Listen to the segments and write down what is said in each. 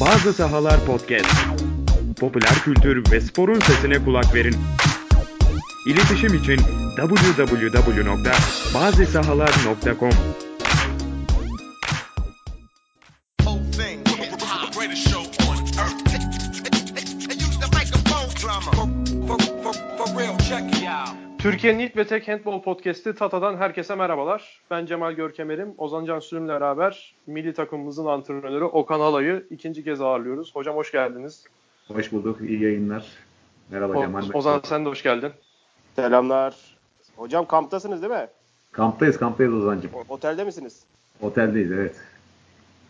Bazı Sahalar Podcast. Popüler kültür ve sporun sesine kulak verin. İletişim için www.bazisahalar.com Türkiye'nin ilk ve tek handball podcast'i Tata'dan herkese merhabalar. Ben Cemal Görkemer'im. Ozan Can Sürüm'le beraber milli takımımızın antrenörü Okan Alay'ı ikinci kez ağırlıyoruz. Hocam hoş geldiniz. Hoş bulduk. İyi yayınlar. Merhaba O- Cemal. Ozan sen de hoş geldin. Selamlar. Hocam kamptasınız değil mi? Kamptayız, kamptayız Ozan'cığım. O- Otelde misiniz? Oteldeyiz evet.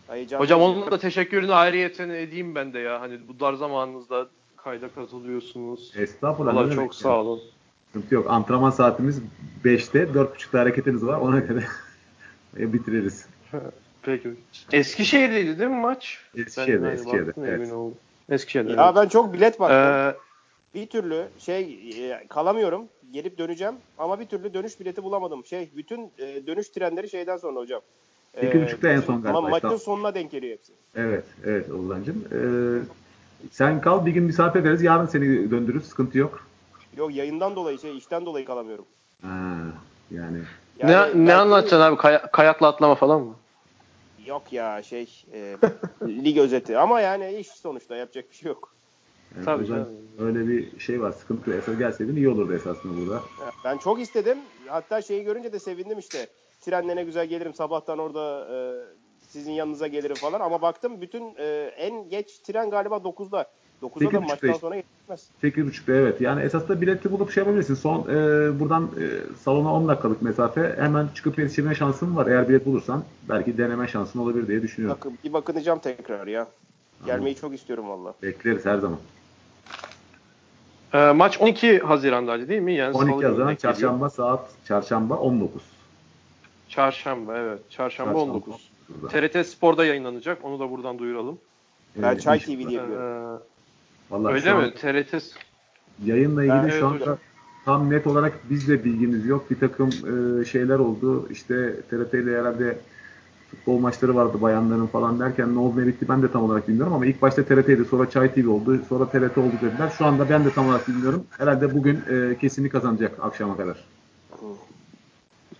Heyecan Hocam onun da teşekkürünü ayrıyeten edeyim ben de ya. Hani bu dar zamanınızda kayda katılıyorsunuz. Estağfurullah. demek çok ya. sağ olun. Sıkıntı yok. Antrenman saatimiz 5'te. 4.30'da hareketimiz var. Ona göre e, bitiririz. Peki. Eskişehir'deydi değil mi maç? Eskişehir'de, Ben hani Eskişehir'de, baktım, evet. emin oldum. Eskişehir'de. Ya evet. ben çok bilet baktım. Ee, bir türlü şey e, kalamıyorum. Gelip döneceğim ama bir türlü dönüş bileti bulamadım. Şey bütün e, dönüş trenleri şeyden sonra hocam. E, 8.30'da en son galiba Ama maçın sonuna denk geliyor hepsi. Evet, evet Ozan'cığım. Ee, sen kal bir gün misafir ederiz. Yarın seni döndürürüz. Sıkıntı yok. Yok yayından dolayı şey işten dolayı kalamıyorum. Ha, yani ne, Yani ne belki- anlatacaksın abi? Kaya- kayakla atlama falan mı? Yok ya şey e, lig özeti ama yani iş sonuçta yapacak bir şey yok. yani Tabii canım. öyle bir şey var. Sıkıntı. Esas gelseydin iyi olurdu esasında burada. Ben çok istedim. Hatta şeyi görünce de sevindim işte. Trenle ne güzel gelirim sabahtan orada e, sizin yanınıza gelirim falan. Ama baktım bütün e, en geç tren galiba 9'da. 9'da da 8.30'da maçtan sonra geçmez. 8.30'da evet. Yani esas da bileti bulup şey yapabilirsin. Son e, buradan e, salona 10 dakikalık mesafe. Hemen çıkıp yetişebilme şansın var. Eğer bilet bulursan belki deneme şansın olabilir diye düşünüyorum. Bakın bir bakınacağım tekrar ya. Gelmeyi çok istiyorum valla. Bekleriz her zaman. Ee, maç 12 Haziran'daydı değil mi? Yani 12 salı Haziran çarşamba saat çarşamba 19. Çarşamba evet. Çarşamba, Çarşamba 19. Burada. TRT Spor'da yayınlanacak. Onu da buradan duyuralım. Ben Çay TV diye biliyorum. Ee, Vallahi öyle mi? TRT Yayınla ilgili Ben- şu anda hocam. tam net olarak biz de bilgimiz yok. Bir takım e, şeyler oldu. İşte TRT ile herhalde futbol maçları vardı bayanların falan derken ne oldu ne bitti ben de tam olarak bilmiyorum ama ilk başta TRT'ydi sonra Çay TV oldu sonra TRT oldu dediler. Şu anda ben de tam olarak bilmiyorum. Herhalde bugün e, kesinlik kazanacak akşama kadar.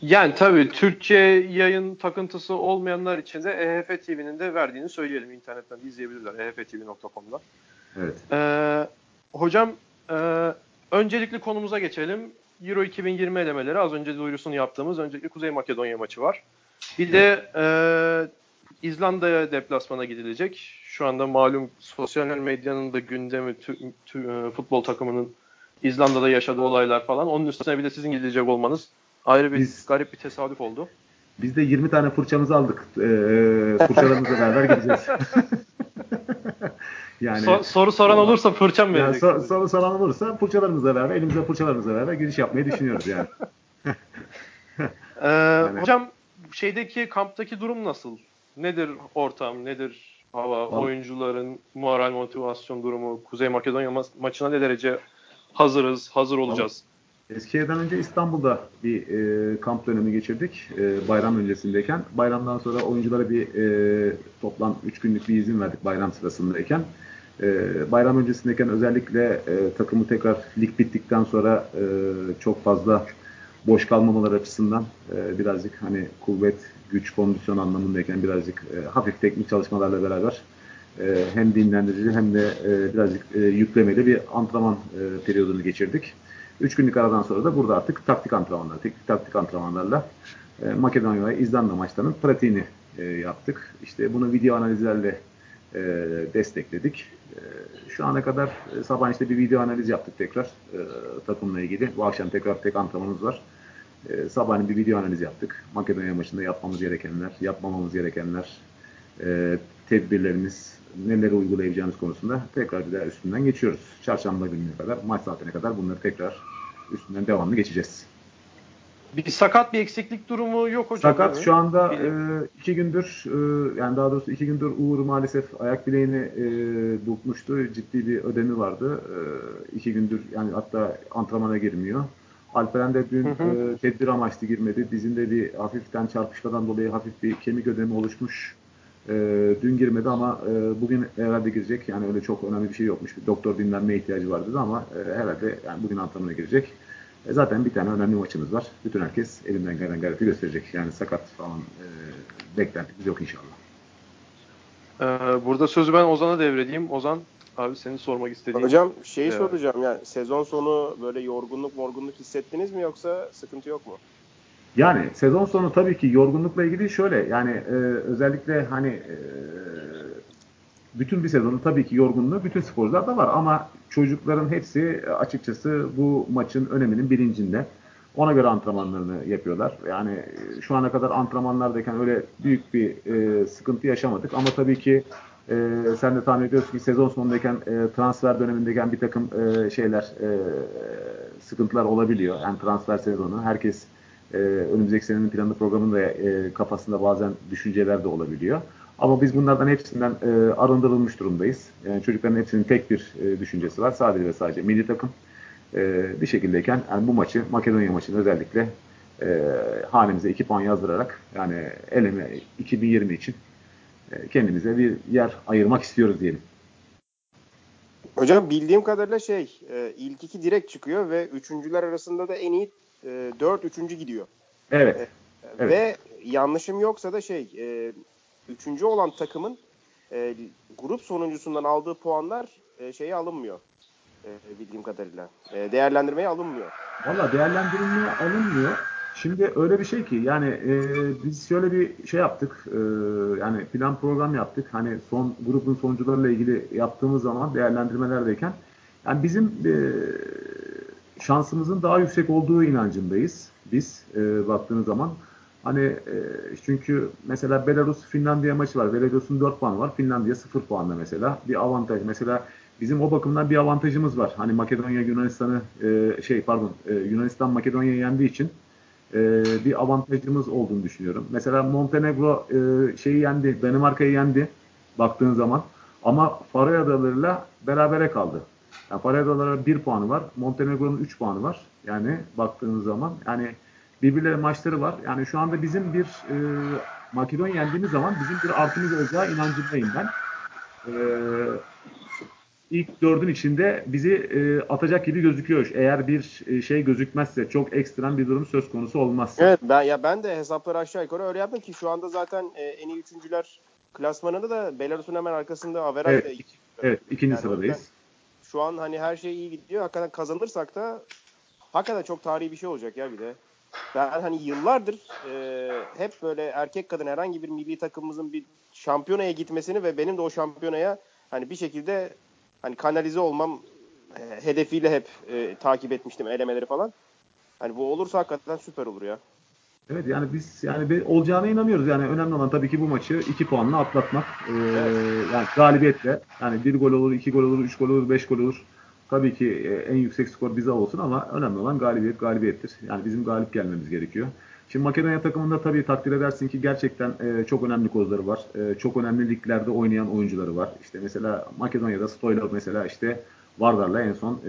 yani tabii Türkçe yayın takıntısı olmayanlar için de EHF TV'nin de verdiğini söyleyelim. İnternetten izleyebilirler. EHFTV.com'da. Evet. Ee, hocam e, öncelikli konumuza geçelim. Euro 2020 elemeleri az önce duyurusunu yaptığımız öncelikle Kuzey Makedonya maçı var. Bir de e, İzlanda'ya deplasmana gidilecek. Şu anda malum sosyal medyanın da gündemi tü- tü- e, futbol takımının İzlanda'da yaşadığı olaylar falan. Onun üstüne bir de sizin gidecek olmanız ayrı bir Biz- garip bir tesadüf oldu. Biz de 20 tane fırçamızı aldık. E, fırçalarımızla beraber gideceğiz. yani So- soru soran olursa fırça mı yani verecek? sor, soru soran olursa fırçalarımızla beraber, elimizde fırçalarımızla beraber giriş yapmayı düşünüyoruz yani. Ee, Hocam şeydeki kamptaki durum nasıl? Nedir ortam, nedir hava, Vallahi- oyuncuların moral motivasyon durumu, Kuzey Makedonya ma- maçına ne derece hazırız, hazır olacağız? Eskişehir'den önce İstanbul'da bir e, kamp dönemi geçirdik e, bayram öncesindeyken. Bayramdan sonra oyunculara bir e, toplam 3 günlük bir izin verdik bayram sırasındayken. E, bayram öncesindeyken özellikle e, takımı tekrar lig bittikten sonra e, çok fazla boş kalmamaları açısından e, birazcık hani kuvvet, güç, kondisyon anlamındayken birazcık e, hafif teknik çalışmalarla beraber e, hem dinlendirici hem de e, birazcık e, yüklemeli bir antrenman e, periyodunu geçirdik. 3 günlük aradan sonra da burada artık taktik antrenmanlar, teknik taktik antrenmanlarla e, Makedonya ve İzlanda maçlarının pratiğini e, yaptık. İşte bunu video analizlerle e, destekledik. E, şu ana kadar e, sabah işte bir video analiz yaptık tekrar e, takımla ilgili. Bu akşam tekrar tek antrenmanımız var. E, sabahleyin bir video analiz yaptık. Makedonya maçında yapmamız gerekenler, yapmamamız gerekenler, e, tedbirlerimiz, neleri uygulayacağımız konusunda tekrar bir daha üstünden geçiyoruz. Çarşamba gününe kadar, maç saatine kadar bunları tekrar üstünden devamlı geçeceğiz. Bir sakat bir eksiklik durumu yok hocam. Sakat şu anda e, iki gündür e, yani daha doğrusu iki gündür Uğur maalesef ayak bileğini e, burkmuştu. Ciddi bir ödemi vardı. E, iki gündür yani hatta antrenmana girmiyor. Alperen de dün Hı hı. e, tedbir amaçlı girmedi. Dizinde bir hafiften çarpışmadan dolayı hafif bir kemik ödemi oluşmuş. E, dün girmedi ama e, bugün herhalde girecek. Yani öyle çok önemli bir şey yokmuş. Doktor dinlenme ihtiyacı vardı ama e, herhalde yani bugün antrenmana girecek. E, zaten bir tane önemli maçımız var. Bütün herkes elinden gelen gayreti gösterecek. Yani sakat falan e, beklentimiz yok inşallah. Ee, burada sözü ben Ozan'a devredeyim. Ozan abi senin sormak istediğin. Hocam şeyi Evet. soracağım yani sezon sonu böyle yorgunluk morgunluk hissettiniz mi yoksa sıkıntı yok mu? Yani sezon sonu tabii ki yorgunlukla ilgili şöyle yani e, özellikle hani e, bütün bir sezonu tabii ki yorgunluğu bütün sporcularda var ama çocukların hepsi açıkçası bu maçın öneminin bilincinde. Ona göre antrenmanlarını yapıyorlar. Yani e, şu ana kadar antrenmanlardayken öyle büyük bir e, sıkıntı yaşamadık ama tabii ki e, sen de tahmin ediyorsun ki sezon sonundayken e, transfer dönemindeyken bir takım e, şeyler e, sıkıntılar olabiliyor. Yani transfer sezonu herkes e, önümüzdeki senenin planlı programında e, kafasında bazen düşünceler de olabiliyor. Ama biz bunlardan hepsinden e, arındırılmış durumdayız. Yani çocukların hepsinin tek bir e, düşüncesi var. Sadece ve sadece milli takım e, bir şekildeyken yani bu maçı Makedonya maçını özellikle e, hanemize 2 puan yazdırarak yani eleme 2020 için e, kendimize bir yer ayırmak istiyoruz diyelim. Hocam bildiğim kadarıyla şey e, ilk iki direkt çıkıyor ve üçüncüler arasında da en iyi e, dört üçüncü gidiyor. Evet. Evet. Ve yanlışım yoksa da şey e, üçüncü olan takımın e, grup sonuncusundan aldığı puanlar e, şeye alınmıyor. E, bildiğim kadarıyla. E, değerlendirmeye alınmıyor. Valla değerlendirilmeye alınmıyor. Şimdi öyle bir şey ki yani e, biz şöyle bir şey yaptık. E, yani plan program yaptık. Hani son grubun sonucularıyla ilgili yaptığımız zaman değerlendirmelerdeyken yani bizim e, şansımızın daha yüksek olduğu inancındayız biz e, baktığınız zaman. Hani e, çünkü mesela Belarus Finlandiya maçı var. Belarus'un 4 puanı var. Finlandiya 0 puanla mesela. Bir avantaj. Mesela bizim o bakımdan bir avantajımız var. Hani Makedonya Yunanistan'ı e, şey pardon e, Yunanistan Makedonya'yı yendiği için e, bir avantajımız olduğunu düşünüyorum. Mesela Montenegro e, şeyi yendi, Danimarka'yı yendi baktığın zaman. Ama Faroe Adaları'yla berabere kaldı. Yani Faroe Adaları'nın 1 puanı var. Montenegro'nun 3 puanı var. Yani baktığınız zaman yani birbirleri maçları var. Yani şu anda bizim bir e, Makedonya yendiğimiz zaman bizim bir artımız olacağı inancındayım ben. E, ilk dördün içinde bizi e, atacak gibi gözüküyor. Eğer bir e, şey gözükmezse, çok ekstrem bir durum söz konusu olmazsa. Evet ben ya ben de hesapları aşağı yukarı öyle yaptım ki şu anda zaten e, en iyi üçüncüler klasmanında da Belarus'un hemen arkasında Averaj Evet, da iki- Evet, ikinci Yani sıradayız. Şu an hani her şey iyi gidiyor. Hakikaten kazanırsak da hakikaten çok tarihi bir şey olacak ya bir de. Ben hani yıllardır e, hep böyle erkek kadın herhangi bir milli takımımızın bir şampiyonaya gitmesini ve benim de o şampiyonaya hani bir şekilde hani kanalize olmam e, hedefiyle hep e, takip etmiştim elemeleri falan. Hani bu olursa hakikaten süper olur ya. Evet yani biz yani olacağına inanıyoruz. Yani önemli olan tabii ki bu maçı iki puanla atlatmak. Ee, Yani galibiyetle. Yani bir gol olur, iki gol olur, üç gol olur, beş gol olur. Tabii ki e, en yüksek skor bize olsun ama önemli olan galibiyet galibiyettir. Yani bizim galip gelmemiz gerekiyor. Şimdi Makedonya takımında tabii takdir edersin ki gerçekten e, çok önemli kozları var. E, çok önemli liglerde oynayan oyuncuları var. İşte mesela Makedonya'da Stoylov mesela işte Vardar'la en son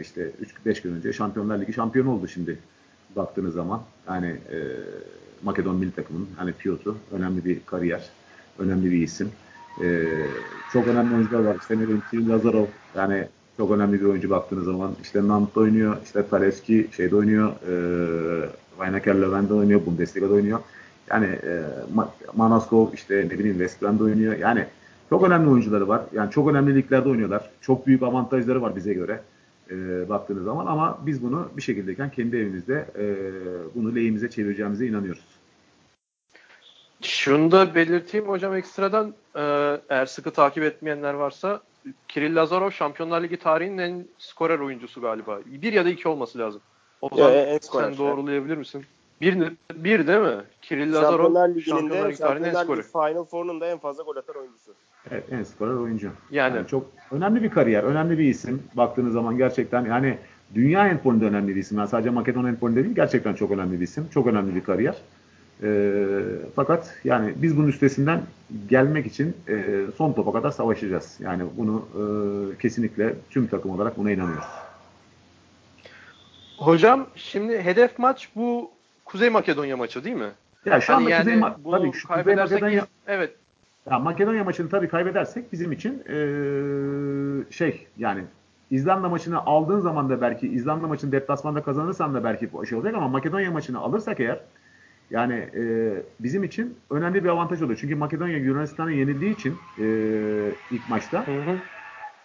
işte 3-5 gün önce Şampiyonlar Ligi şampiyonu oldu şimdi baktığınız zaman. Yani Makedon milli takımının hani piyotu önemli bir kariyer, önemli bir isim. E, çok önemli oyuncular var. İşte ne Lazarov yani çok önemli bir oyuncu baktığınız zaman. İşte Nant'ta oynuyor, işte Talevski şeyde oynuyor, e, Rhein-Neckar Löwen'de oynuyor, Bundesliga'da oynuyor. Yani e, Ma- Manaskov işte ne bileyim West Brom'da oynuyor. Yani çok önemli oyuncuları var. Yani çok önemli liglerde oynuyorlar. Çok büyük avantajları var bize göre e, baktığınız zaman ama biz bunu bir şekildeyken kendi evimizde e, bunu lehimize çevireceğimize inanıyoruz. Şunu da belirteyim hocam ekstradan e, eğer sıkı takip etmeyenler varsa Kirill Lazarov Şampiyonlar Ligi tarihinin en skorer oyuncusu galiba. Bir ya da iki olması lazım. O zaman Ya, en skorer, sen doğrulayabilir misin? Bir, bir değil mi? Şampiyonlar Lazarov Ligi'nin Şampiyonlar de Ligi tarihinin en Şampiyonlar skoru. Final Four'un da en fazla gol atan oyuncusu. Evet, en skorer oyuncu. Yani. çok önemli bir kariyer, önemli bir isim. Baktığınız zaman gerçekten yani dünya handbolünde önemli bir isim. Yani sadece Makedon handbolünde değil, gerçekten çok önemli bir isim. Çok önemli bir kariyer. E, fakat yani biz bunun üstesinden gelmek için e, son topa kadar savaşacağız. Yani bunu e, kesinlikle tüm takım olarak buna inanıyoruz. Hocam şimdi hedef maç bu Kuzey Makedonya maçı değil mi? Ya şu Hani anda yani Kuzey Ma- bunu tabii şu Kuzey Makedonya evet Ya Makedonya maçını tabii kaybedersek bizim için e, şey yani İzlanda maçını aldığın zaman da belki İzlanda maçını deplasmanda kazanırsan da belki şey olacak ama Makedonya maçını alırsak eğer yani e, bizim için önemli bir avantaj oluyor. Çünkü Makedonya Yunanistan'a yenildiği için e, ilk maçta Hı hı.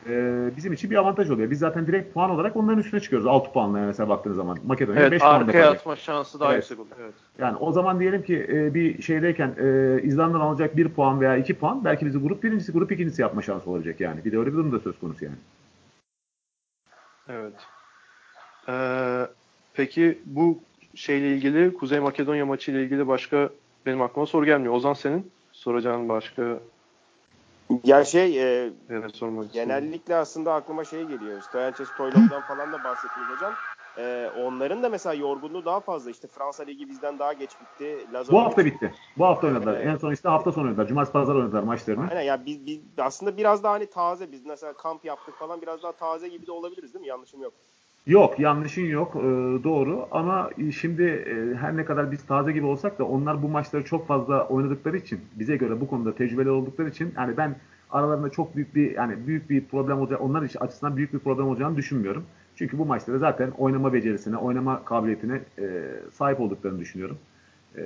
e, bizim için bir avantaj oluyor. Biz zaten direkt puan olarak onların üstüne çıkıyoruz. 6 puanla yani mesela baktığın zaman. Makedonya 5 Evet puanla arkaya kalacak. atma şansı daha Evet. yüksek oluyor. Evet. Yani o zaman diyelim ki e, bir şeydeyken e, İzlanda'dan alacak 1 puan veya 2 puan belki bizi grup birincisi, grup ikincisi yapma şansı olacak yani. Bir de öyle bir durum da söz konusu yani. Evet. Ee, peki bu şeyle ilgili Kuzey Makedonya maçı ile ilgili başka benim aklıma soru gelmiyor. Ozan senin soracağın başka Ya şey e, sormak istiyorum. genellikle aslında aklıma şey geliyor. Stoyançes Toylov'dan falan da bahsettiniz hocam. E, onların da mesela yorgunluğu daha fazla. İşte Fransa Ligi bizden daha geç bitti. Lazaro Bu hafta bitti. Bu hafta oynadılar. Evet. En son işte hafta sonu oynadılar. Cumartesi pazar oynadılar maçlarını. Aynen ya biz, biz aslında biraz daha hani taze biz mesela kamp yaptık falan biraz daha taze gibi de olabiliriz değil mi? Yanlışım yok. Yok yanlışın yok Ee, doğru ama şimdi e, her ne kadar biz taze gibi olsak da onlar bu maçları çok fazla oynadıkları için bize göre bu konuda tecrübeli oldukları için yani ben aralarında çok büyük bir yani büyük bir problem olacak onlar için açısından büyük bir problem olacağını düşünmüyorum. Çünkü bu maçları zaten oynama becerisine, oynama kabiliyetine e, sahip olduklarını düşünüyorum. E,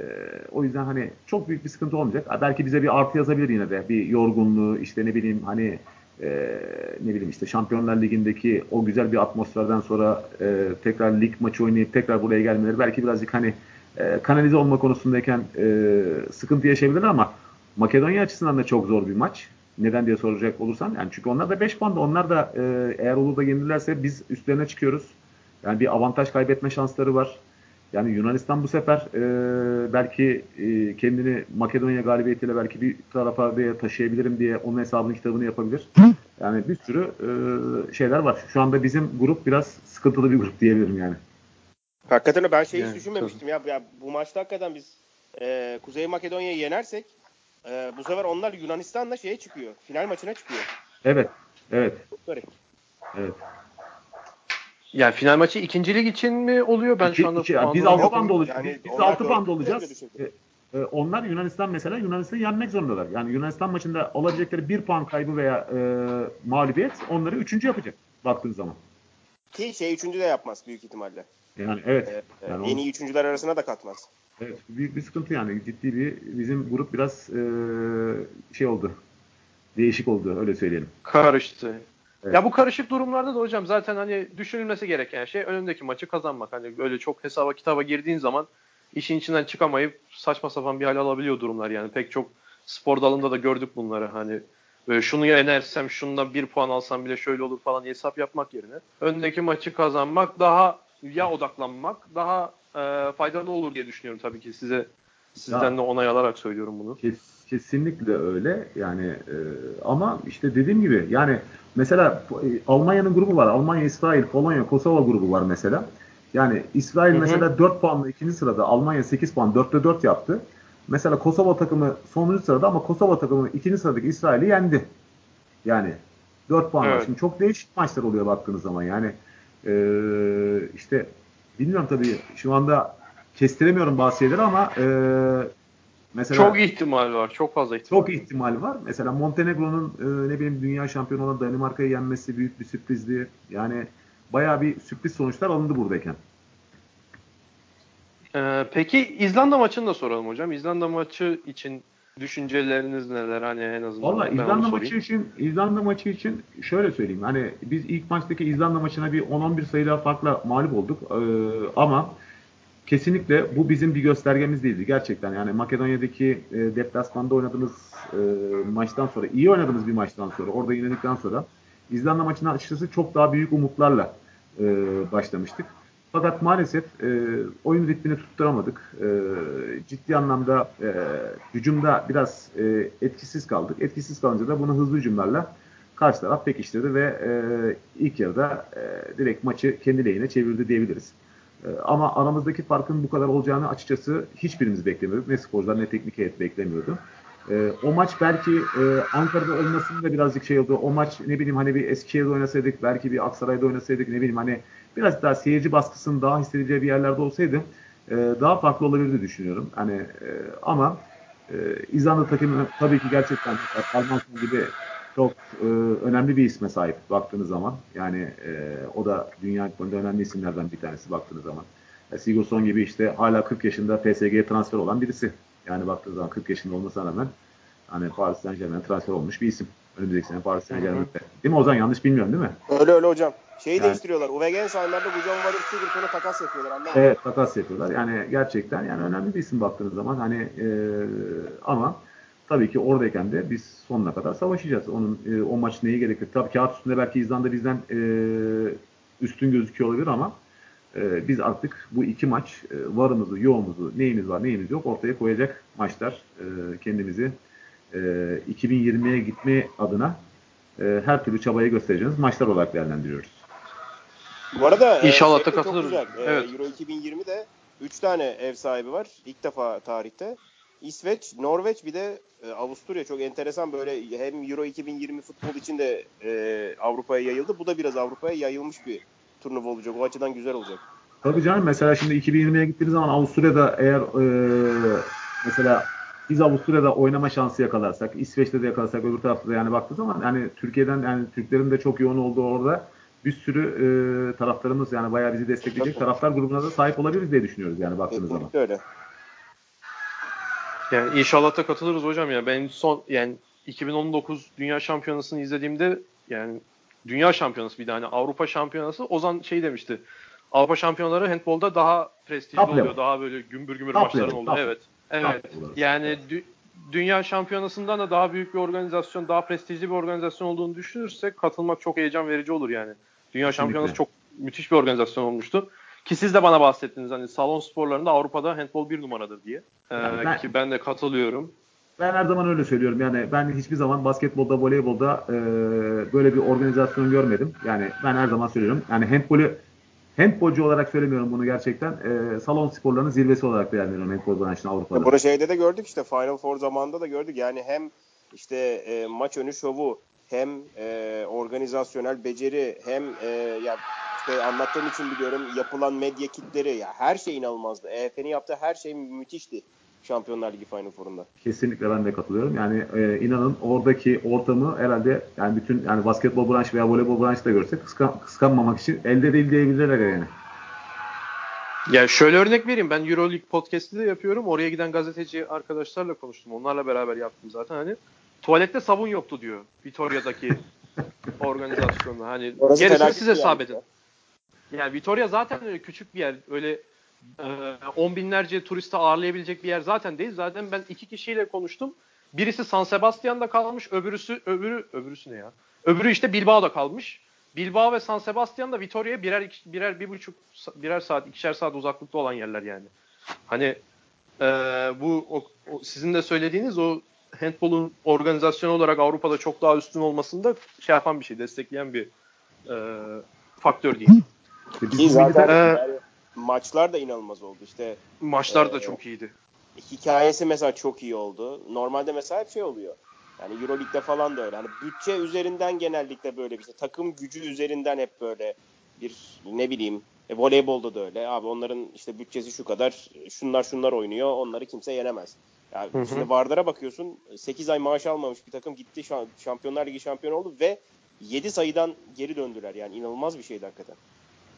o yüzden hani çok büyük bir sıkıntı olmayacak. Belki bize bir artı yazabilir yine de bir yorgunluğu işte ne bileyim hani e, ne bileyim işte Şampiyonlar Ligi'ndeki o güzel bir atmosferden sonra e, tekrar lig maçı oynayıp tekrar buraya gelmeleri belki birazcık hani e, kanalize olma konusundayken e, sıkıntı yaşayabilirler ama Makedonya açısından da çok zor bir maç. Neden diye soracak olursan yani çünkü onlar da 5 puanda onlar da e, eğer olur da yenilirlerse biz üstlerine çıkıyoruz. Yani bir avantaj kaybetme şansları var. Yani Yunanistan bu sefer e, belki e, kendini Makedonya galibiyetiyle belki bir tarafa diye taşıyabilirim diye onun hesabını kitabını yapabilir. Yani bir sürü e, şeyler var. Şu anda bizim grup biraz sıkıntılı bir grup diyebilirim yani. Hakikaten ben şeyi Yani, hiç düşünmemiştim ya. ya. Bu maçta hakikaten biz e, Kuzey Makedonya'yı yenersek e, bu sefer onlar Yunanistan'la şeye çıkıyor. Final maçına çıkıyor. Evet. Evet. Çok garip. Evet. Yani final maçı ikincilik için mi oluyor? Ben İki- şu anda iki- puanları biz 6 yokum. puanda olacağız. Yani biz biz onlar 6 puanda dört- olacağız. düşün. E, e, onlar Yunanistan mesela Yunanistan'ı yenmek zorundalar. Yani Yunanistan maçında olabilecekleri bir puan kaybı veya e, mağlubiyet onları üçüncü yapacak baktığın zaman. Ki şey üçüncü de yapmaz büyük ihtimalle. Yani evet. E, e, Yani en onu- iyi üçüncüler arasına da katmaz. Evet, büyük bir sıkıntı yani. Ciddi bir bizim grup biraz e, şey oldu. Değişik oldu öyle söyleyelim. Karıştı. Evet. Ya bu karışık durumlarda da hocam zaten hani düşünülmesi gereken şey önündeki maçı kazanmak. Hani böyle çok hesaba kitaba girdiğin zaman işin içinden çıkamayıp saçma sapan bir hal alabiliyor durumlar yani. Pek çok spor dalında da gördük bunları hani. Böyle şunu yenersem şundan bir puan alsam bile şöyle olur falan hesap yapmak yerine önündeki maçı kazanmak daha ya odaklanmak daha e, faydalı olur diye düşünüyorum tabii ki size sizden Ya. de onay alarak söylüyorum bunu. Kes- kesinlikle öyle. Yani e, ama işte dediğim gibi yani mesela e, Almanya'nın grubu var. Almanya, İsrail, Polonya, Kosova grubu var mesela. Yani İsrail Hı hı. mesela 4 puanla ikinci sırada. Almanya 8 puan 4'te 4 yaptı. Mesela Kosova takımı sonuncu sırada ama Kosova takımı ikinci sıradaki İsrail'i yendi. Yani 4 puan var. Evet. Şimdi çok değişik maçlar oluyor baktığınız zaman. Yani e, işte bilmiyorum tabii şu anda kestiremiyorum bazı şeyleri ama e, mesela Çok ihtimal var. Çok fazla ihtimal. çok ihtimal var. Mesela Montenegro'nun e, ne bileyim dünya şampiyonu olan Danimarka'yı yenmesi büyük bir sürprizdi. Yani bayağı bir sürpriz sonuçlar alındı buradayken. Ee, peki İzlanda maçını da soralım hocam. İzlanda maçı için düşünceleriniz neler? Hani en azından Valla İzlanda maçı için İzlanda maçı için şöyle söyleyeyim. Hani biz ilk maçtaki İzlanda maçına bir 10-11 sayıyla farkla mağlup olduk. Ee, ama kesinlikle bu bizim bir göstergemiz değildi gerçekten. Yani Makedonya'daki e, deplasmanda oynadığımız e, maçtan sonra, iyi oynadığımız bir maçtan sonra, orada yenildikten sonra İzlanda maçına açıkçası çok daha büyük umutlarla e, başlamıştık. Fakat maalesef e, oyun ritmini tutturamadık. E, ciddi anlamda e, hücumda biraz e, etkisiz kaldık. Etkisiz kalınca da bunu hızlı hücumlarla karşı taraf pekiştirdi ve e, ilk yarıda e, direkt maçı kendi lehine çevirdi diyebiliriz. E, ama aramızdaki farkın bu kadar olacağını açıkçası hiçbirimiz beklemiyorduk. Ne sporcular ne teknik heyet beklemiyordu. E, o maç belki e, Ankara'da olmasının da birazcık şey oldu. O maç ne bileyim hani bir Eskişehir'de oynasaydık, belki bir Aksaray'da oynasaydık ne bileyim hani biraz daha seyirci baskısının daha hissedileceği bir yerlerde olsaydı e, daha farklı olabilirdi düşünüyorum. Hani e, ama e, İzlanda takımı tabii ki gerçekten Almanson gibi çok e, önemli bir isme sahip baktığınız zaman. Yani e, o da dünya konuda önemli isimlerden bir tanesi baktığınız zaman. E, Sigurdsson gibi işte hala 40 yaşında PSG'ye transfer olan birisi. Yani baktığınız zaman 40 yaşında olmasına rağmen hani Paris Saint Germain'e transfer olmuş bir isim. Önümüzdeki sene Paris Saint Germain'de. Değil mi Ozan? Yanlış bilmiyorum değil mi? Öyle öyle hocam. Şeyi Yani- değiştiriyorlar. Uwe Gensheimer'da Gujon Varır Sigurdsson'a takas yapıyorlar anlamadım. Evet takas yapıyorlar. Yani gerçekten yani önemli bir isim baktığınız zaman hani e, ama tabii ki oradayken de biz sonuna kadar savaşacağız. Onun e, o maç neyi gerekir? Tabii kağıt üstünde belki İzlanda bizden e, üstün gözüküyor olabilir ama e, biz artık bu iki maç e, varımızı, yoğumuzu, neyimiz var, neyimiz yok ortaya koyacak maçlar. E, kendimizi e, 2020'ye gitme adına e, her türlü çabayı göstereceğimiz maçlar olarak değerlendiriyoruz. Bu arada e, İnşallah şey da katılırız. E, Evet. Euro 2020'de 3 tane ev sahibi var. İlk defa tarihte. İsveç, Norveç bir de e, Avusturya çok enteresan böyle hem Euro 2020 futbol için de e, Avrupa'ya yayıldı. Bu da biraz Avrupa'ya yayılmış bir turnuva olacak. O açıdan güzel olacak. Tabii canım mesela şimdi 2020'ye gittiğimiz zaman Avusturya'da eğer e, mesela biz Avusturya'da oynama şansı yakalarsak, İsveç'te de yakalarsak öbür tarafta da yani baktığı zaman yani Türkiye'den yani Türklerin de çok yoğun olduğu orada bir sürü e, taraftarımız yani bayağı bizi destekleyecek taraftar grubuna da sahip olabiliriz diye düşünüyoruz yani baktığınız zaman. Kesinlikle öyle. Yani inşallah da katılırız hocam ya. Ben son yani 2019 Dünya Şampiyonası'nı izlediğimde yani Dünya Şampiyonası bir de hani Avrupa Şampiyonası Ozan şey demişti. Avrupa Şampiyonaları handbolda daha prestijli Top oluyor. level. Daha böyle gümbür gümbür Top maçların level, oldu. top Evet. Evet. Top. Yani dü- Dünya Şampiyonası'ndan da daha büyük bir organizasyon, daha prestijli bir organizasyon olduğunu düşünürsek katılmak çok heyecan verici olur yani. Dünya Şampiyonası çok müthiş bir organizasyon olmuştu. Ki siz de bana bahsettiniz hani salon sporlarında Avrupa'da handbol bir numaradır diye. Ee, Yani ben- Ki ben de katılıyorum. Ben her zaman öyle söylüyorum. Yani ben hiçbir zaman basketbolda, voleybolda e, böyle bir organizasyon görmedim. Yani ben her zaman söylüyorum. Yani handbolü handbolcu olarak söylemiyorum bunu gerçekten. E, salon sporlarının zirvesi olarak değerlendiriyorum handbol branşını Avrupa'da. Burada şeyde de gördük işte Final Four zamanında da gördük. Yani hem işte e, maç önü şovu hem e, organizasyonel beceri hem e, ya işte anlattığım için biliyorum yapılan medya kitleri ya her şey inanılmazdı. EF'nin yaptığı her şey müthişti. Şampiyonlar Ligi Final Four'unda. Kesinlikle ben de katılıyorum. Yani e, inanın oradaki ortamı herhalde yani bütün yani basketbol branşı veya voleybol branşı da görse kıskan, kıskanmamak için elde değil diyebilirler yani. Ya şöyle örnek vereyim. Ben Euroleague podcast'i de yapıyorum. Oraya giden gazeteci arkadaşlarla konuştum. Onlarla beraber yaptım zaten. Hani tuvalette sabun yoktu diyor. Vitoria'daki organizasyonda. Hani Orası gerisini yer sabredin. işte. Yani Vitoria zaten öyle küçük bir yer. Öyle e, on binlerce turisti ağırlayabilecek bir yer zaten değil. Zaten ben iki kişiyle konuştum. Birisi San Sebastian'da kalmış, öbürüsü öbürü öbürüsü ne ya? Öbürü işte Bilbao'da kalmış. Bilbao ve San Sebastian'da Vitoria'ya birer iki- birer bir buçuk birer saat ikişer saat uzaklıkta olan yerler yani. Hani e, bu o, o sizin de söylediğiniz o handbolun organizasyon olarak Avrupa'da çok daha üstün olmasında şey yapan bir şey, destekleyen bir e, faktör diyeyim. İşte biz Ki zaten yani maçlar da inanılmaz oldu. İşte Maçlar da Ee, çok iyiydi. hikayesi mesela çok iyi oldu. Normalde mesela hep şey oluyor. Yani Euroleague'de falan da öyle. Hani bütçe üzerinden genellikle böyle bir şey. Takım gücü üzerinden hep böyle bir ne bileyim e, voleybolda da öyle. Abi onların işte bütçesi şu kadar. Şunlar şunlar oynuyor. Onları kimse yenemez. Yani Hı hı. şimdi Vardar'a bakıyorsun. 8 ay maaş almamış bir takım gitti şu an Şampiyonlar Ligi şampiyonu oldu ve 7 sayıdan geri döndüler. Yani inanılmaz bir şeydi hakikaten.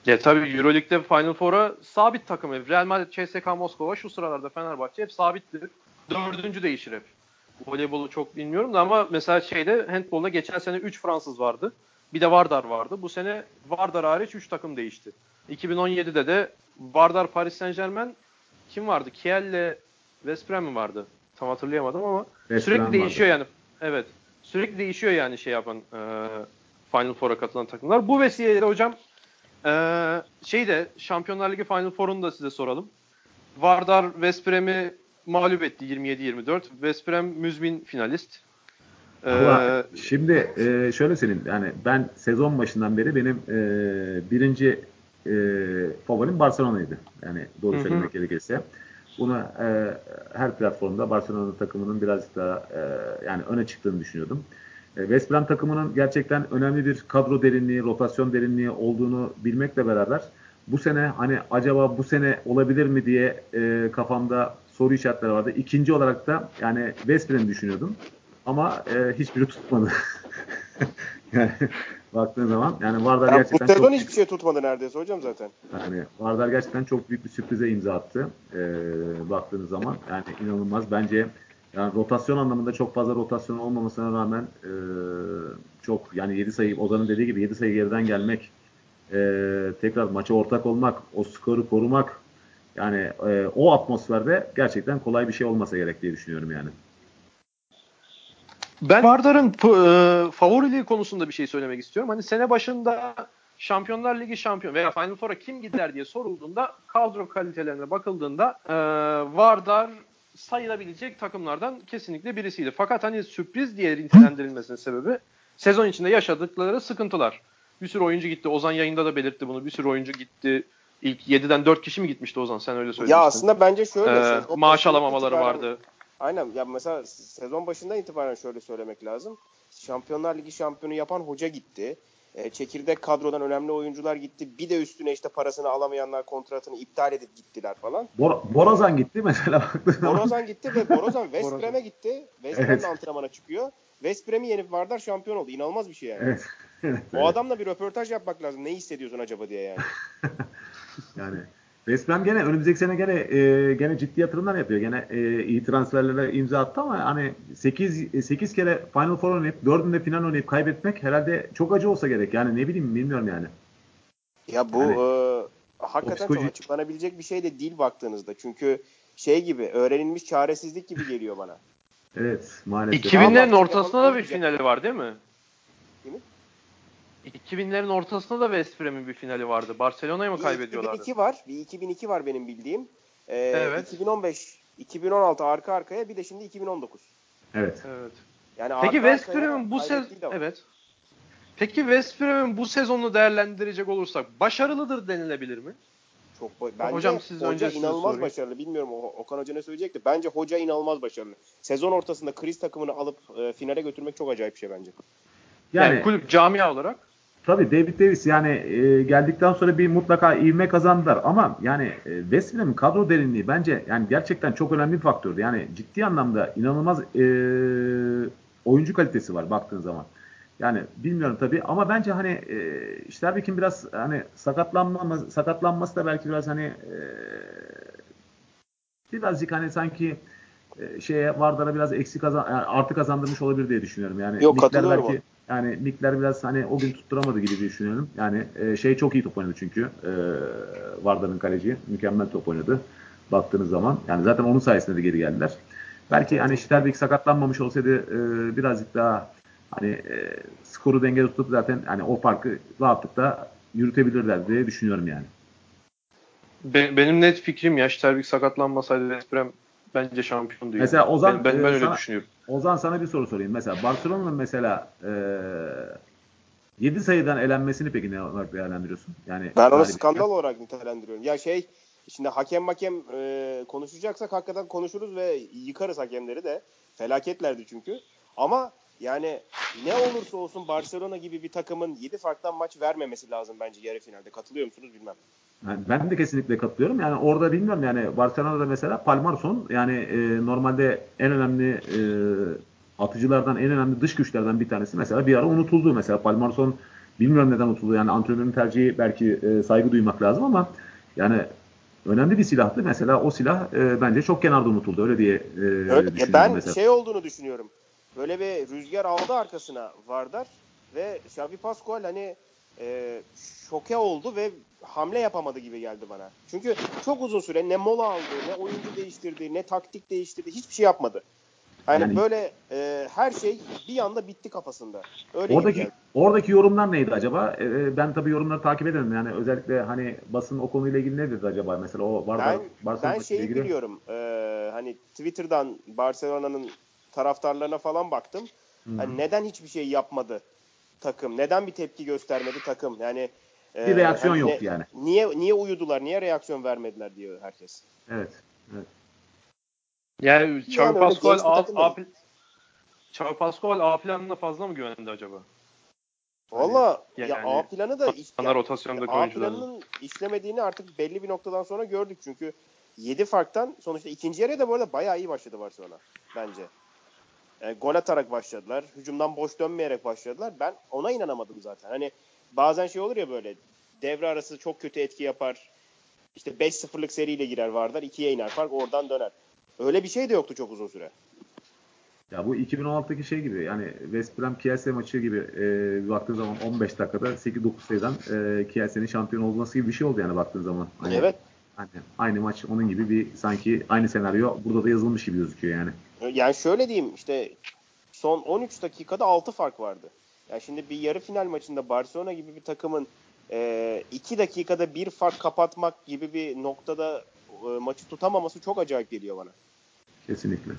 Ya tabii Euroleague'de Final Four'a sabit takım hep. Real Madrid, CSKA Moskova şu sıralarda Fenerbahçe hep sabittir. Dördüncü değişir hep. Voleybolu çok bilmiyorum da ama mesela şeyde handbolda geçen sene 3 Fransız vardı. Bir de Vardar vardı. Bu sene Vardar hariç 3 takım değişti. 2017'de de Vardar Paris Saint Germain kim vardı? Kiel'le West Brom mi vardı? Tam hatırlayamadım ama West sürekli Brom değişiyor yani. Evet. Sürekli değişiyor yani şey yapan e, Final Four'a katılan takımlar. Bu vesileyle hocam ee, şey de Şampiyonlar Ligi Final Four'unu da size soralım. Vardar West Brom'i mağlup etti 27-24. West Brom müzmin finalist. Ee, şimdi e, şöyle söyleyeyim yani ben sezon başından beri benim e, birinci e, favorim Barcelona'ydı. Yani doğru hı. söylemek gerekirse. Bunu e, her platformda Barcelona takımının biraz daha e, yani öne çıktığını düşünüyordum. E, West Brom takımının gerçekten önemli bir kadro derinliği, rotasyon derinliği olduğunu bilmekle beraber bu sene hani acaba bu sene olabilir mi diye e, kafamda soru işaretleri vardı. İkinci olarak da yani West Brom'i düşünüyordum. Ama e, hiçbiri tutmadı. yani baktığın zaman yani Vardar Ya gerçekten çok hiçbir şey tutmadı neredeyse hocam zaten. yani Vardar gerçekten çok büyük bir sürprize imza attı. E, baktığınız zaman yani inanılmaz bence yani rotasyon anlamında çok fazla rotasyon olmamasına rağmen e, çok yani 7 sayı Ozan'ın dediği gibi 7 sayı geriden gelmek e, tekrar maça ortak olmak, o skoru korumak yani e, o atmosferde gerçekten kolay bir şey olmasa gerek diye düşünüyorum yani. Ben Vardar'ın e, favoriliği konusunda bir şey söylemek istiyorum. Hani sene başında Şampiyonlar Ligi şampiyon veya Final Four'a kim gider diye sorulduğunda kadro kalitelerine bakıldığında e, Vardar sayılabilecek takımlardan kesinlikle birisiydi. Fakat hani sürpriz diye nitelendirilmesinin sebebi sezon içinde yaşadıkları sıkıntılar. Bir sürü oyuncu gitti. Ozan yayında da belirtti bunu. Bir sürü oyuncu gitti. İlk 7'den 4 kişi mi gitmişti Ozan? Sen öyle söylemiştin. Ya aslında bence şöyle. Ee, maaş alamamaları vardı. Aynen ya mesela sezon başından itibaren şöyle söylemek lazım. Şampiyonlar Ligi şampiyonu yapan hoca gitti. E, çekirdek kadrodan önemli oyuncular gitti. Bir de üstüne işte parasını alamayanlar kontratını iptal edip gittiler falan. Bor- Borazan gitti mesela. Borozan gitti ve Borozan West Borazan. Brom'e gitti. West Evet. Brom'le antrenmana çıkıyor. West Brom'i yenip Vardar şampiyon oldu. İnanılmaz bir şey yani. Evet. evet, O evet. adamla bir röportaj yapmak lazım. Ne hissediyorsun acaba diye yani. Yani West Brom gene önümüzdeki sene gene e, gene ciddi yatırımlar yapıyor. Gene e, iyi transferlere imza attı ama hani 8 8 kere Final Four oynayıp 4'ünde final oynayıp kaybetmek herhalde çok acı olsa gerek. Yani ne bileyim bilmiyorum yani. Ya bu Yani, e, hakikaten psikoloji- çok açıklanabilecek bir şey de değil baktığınızda. Çünkü şey gibi öğrenilmiş çaresizlik gibi geliyor bana. Evet maalesef. 2000'lerin Allah- ortasında da bir finali var değil mi? Kimin? 2000'lerin ortasında da West Brom'un bir finali vardı. Barcelona'ya mı kaybediyorlardı? 2002 var. Bir 2002 var benim bildiğim. Ee, Evet. 2015, 2016 arka arkaya bir de şimdi 2019. Evet. Evet. Yani Peki West Brom'un bu sezon evet. Peki West Brom'un bu sezonunu değerlendirecek olursak başarılıdır denilebilir mi? Çok ba- bence Hocam siz hoca inanılmaz sorayım. başarılı. Bilmiyorum O- Okan Hoca ne söyleyecek de bence hoca inanılmaz başarılı. Sezon ortasında kriz takımını alıp e, finale götürmek çok acayip bir şey bence. Yani, Yani, kulüp camia olarak. Tabii David Davis yani e, geldikten sonra bir mutlaka ivme kazandılar ama yani e, West Brom'un kadro derinliği bence yani gerçekten çok önemli bir faktördü. Yani ciddi anlamda inanılmaz e, oyuncu kalitesi var baktığın zaman. Yani bilmiyorum tabii ama bence hani e, Sterbeck'in biraz hani sakatlanma sakatlanması da belki biraz hani e, birazcık hani sanki e, şeye Vardar'a biraz eksik kazan yani artı kazandırmış olabilir diye düşünüyorum. Yani Yok, Nickler katılıyorum belki yani Nickler biraz hani o gün tutturamadı gibi düşünüyorum. Yani e, şey çok iyi top oynadı çünkü. E, Vardar'ın kaleci mükemmel top oynadı. Baktığınız zaman yani zaten onun sayesinde de geri geldiler. Belki hani Sterbeck sakatlanmamış olsaydı e, birazcık daha hani e, skoru dengede tutup zaten hani o farkı rahatlıkla yürütebilirler diye düşünüyorum yani. Be- benim net fikrim ya Sterbeck sakatlanmasaydı West Brom bence şampiyondu. yani. Mesela Ozan, ben, ben, ben e, öyle sana- düşünüyorum. Ozan sana bir soru sorayım. Mesela Barcelona'nın mesela e, 7 sayıdan elenmesini peki ne olarak değerlendiriyorsun? Yani Ben onu skandal olarak nitelendiriyorum. Ya şey şimdi hakem hakem e, konuşacaksak hakikaten konuşuruz ve yıkarız hakemleri de. Felaketlerdi çünkü. Ama yani ne olursa olsun Barcelona gibi bir takımın 7 farktan maç vermemesi lazım bence yarı finalde. Katılıyor musunuz bilmem. Yani ben de kesinlikle katılıyorum. Yani orada bilmiyorum yani Barcelona'da mesela Palmarson yani e, normalde en önemli e, atıcılardan en önemli dış güçlerden bir tanesi mesela bir ara unutuldu. Mesela Palmarson bilmiyorum neden unutuldu. Yani antrenörün tercihi belki e, saygı duymak lazım ama yani önemli bir silahtı. Mesela o silah e, bence çok kenarda unutuldu. Öyle diye e, Öyle, düşünüyorum ben mesela. şey olduğunu düşünüyorum. Böyle bir rüzgar aldı arkasına Vardar ve Xavi Pascual hani e, şoke oldu ve hamle yapamadı gibi geldi bana. Çünkü çok uzun süre ne mola aldı, ne oyuncu değiştirdi, ne taktik değiştirdi, hiçbir şey yapmadı. Hani Yani- böyle e, her şey bir anda bitti kafasında. Öyle gibi Oradaki geldi. oradaki yorumlar neydi acaba? Ee, ben tabii yorumları takip edemedim. Yani özellikle hani basın o konuyla ilgili ne dedi acaba? Mesela o Barbar, Ben, Barcelona ben şeyi ilgili. biliyorum. e, hani Twitter'dan Barcelona'nın taraftarlarına falan baktım. Hani neden hiçbir şey yapmadı takım? Neden bir tepki göstermedi takım? Yani e, Bir reaksiyon hani yoktu ne- yani. Niye niye uyudular? Niye reaksiyon vermediler diyor herkes. Evet. evet. Yani Xavi öyle Pascual A, A. Xavi Pascual A planına fazla mı güvendi acaba? Valla ya yani A planı da iş, ana ya- rotasyondaki A planının işlemediğini artık belli bir noktadan sonra gördük. Çünkü 7 farktan sonuçta ikinci yarıya da bu arada bayağı iyi başladı Barcelona bence. Yani gol atarak başladılar. Hücumdan boş dönmeyerek başladılar. Ben ona inanamadım zaten. Hani bazen şey olur ya böyle devre arası çok kötü etki yapar. İşte 5-0'lık seriyle girer Vardar. 2'ye iner fark oradan döner. Öyle bir şey de yoktu çok uzun süre. Ya bu 2016'daki şey gibi yani West Brom Kielse maçı gibi e, baktığın zaman 15 dakikada 8-9 sayıdan e, Kielse'nin şampiyon olması gibi bir şey oldu yani baktığın zaman. Hani, Evet. Hani aynı maç onun gibi bir sanki aynı senaryo burada da yazılmış gibi gözüküyor yani. Yani şöyle diyeyim işte son 13 dakikada 6 fark vardı. Yani şimdi bir yarı final maçında Barcelona gibi bir takımın 2 dakikada bir fark kapatmak gibi bir noktada e, maçı tutamaması çok acayip geliyor bana. Kesinlikle.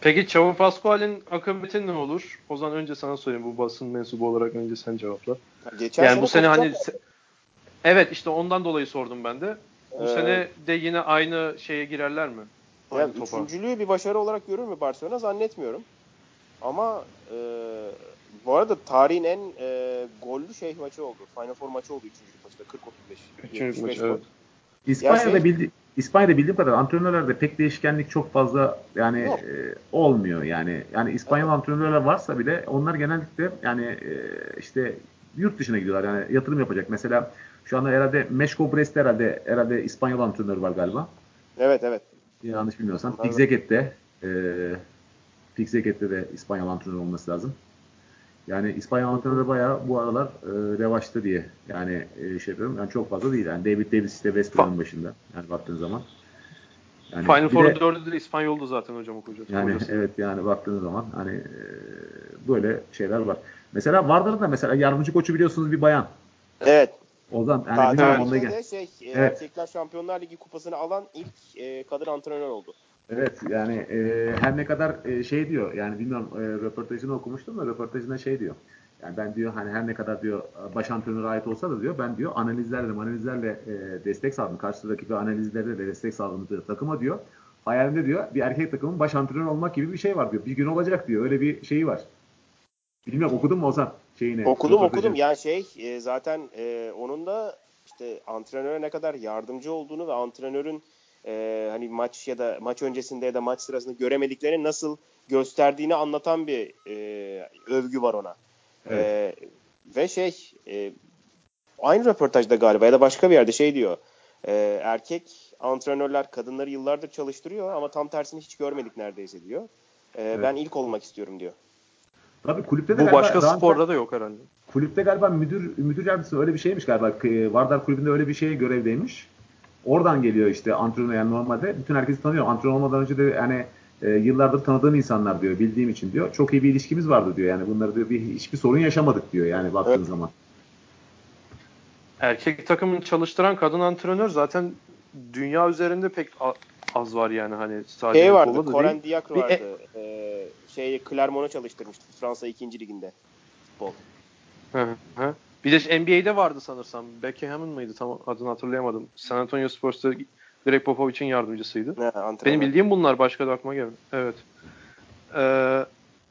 Peki Çavu Pascual'in akıbeti ne olur? O zaman önce sana sorayım bu basın mensubu olarak önce sen cevapla. Geçen yani bu sene hani se- evet işte ondan dolayı sordum ben de. Bu Ee, sene de yine aynı şeye girerler mi? Aynı yani topa. üçüncülüğü bir başarı olarak görür mü Barcelona zannetmiyorum. Ama e, bu arada tarihin en e, gollü şey maçı oldu. Final Four maçı oldu üçüncülük maçta 40-35. Üçüncü 75 maç, evet. İspanya'da Ya şey- bildi İspanya'da bildiğim kadar antrenörlerde pek değişkenlik çok fazla yani Yok. e, olmuyor yani. Yani İspanyol antrenörler varsa bile onlar genellikle yani e, işte yurt dışına gidiyorlar yani yatırım yapacak. Mesela şu anda herhalde Meşko Brest herhalde herhalde İspanyol antrenör var galiba. Evet evet. Yanlış bilmiyorsam. Evet. Pixeket'te e, Pixeket'te de İspanyol antrenör olması lazım. Yani İspanyol antrenörü bayağı bu aralar e, revaçta diye yani e, şey yapıyorum. Yani çok fazla değil. Yani David Davis işte West Brom'un başında. Yani baktığın zaman. Yani Final Four'un dördü de İspanyoldu zaten hocam hocası. yani hocası. evet yani baktığın zaman hani e, böyle şeyler var. Mesela Vardar'ın da mesela yardımcı koçu biliyorsunuz bir bayan. Evet. Ozan yani Ta- bilmiyorum tarihte onda gel. de şey, e, Evet. Erkekler Şampiyonlar Ligi kupasını alan ilk e, kadın antrenör oldu. Evet yani e, her ne kadar e, şey diyor yani bilmiyorum e, röportajını okumuştum da röportajında şey diyor. Yani ben diyor hani her ne kadar diyor baş antrenöre ait olsa da diyor ben diyor analizlerle analizlerle e, destek sağladım. Karşı rakibi analizlerle de destek sağladım diyor. Takıma diyor hayalimde diyor bir erkek takımın baş antrenör olmak gibi bir şey var diyor. Bir gün olacak diyor. Öyle bir şeyi var. Bilmiyorum okudun mu Ozan şeyini? Okudum röportajını? okudum. Yani şey e, zaten e, onun da işte antrenöre ne kadar yardımcı olduğunu ve antrenörün e, hani maç ya da maç öncesinde ya da maç sırasında göremediklerini nasıl gösterdiğini anlatan bir e, övgü var ona. E, ve şey e, aynı röportajda galiba ya da başka bir yerde şey diyor. E, erkek antrenörler kadınları yıllardır çalıştırıyor ama tam tersini hiç görmedik neredeyse diyor. E, Ben ilk olmak istiyorum diyor. Tabii kulüpte de Bu galiba başka daha önce- sporda da yok herhalde. kulüpte galiba müdür müdür yardımcısı öyle bir şeymiş galiba. Vardar kulübünde öyle bir şeye görevdeymiş. Oradan geliyor işte antrenör yani normalde bütün herkesi tanıyor. Antrenör olmadan önce de yani e, yıllardır tanıdığım insanlar diyor, bildiğim için diyor. Çok iyi bir ilişkimiz vardı diyor. Yani bunları diyor bir hiçbir sorun yaşamadık diyor yani baktığın Evet. zaman. Erkek takımını çalıştıran kadın antrenör zaten dünya üzerinde pek a- az var yani hani sadece Şey vardı, Koren değil. Diak Bir e- vardı. Ee, şey Clermont'u çalıştırmıştı Fransa 2. liginde futbol. Hı hı. Bir de NBA'de vardı sanırsam. Beckham'ın mıydı? Tam adını hatırlayamadım. San Antonio Spurs'ta Greg Popovich'in yardımcısıydı. Ne, antrenör. Benim bildiğim bunlar. Başka da aklıma gelmedi. Evet. Ee,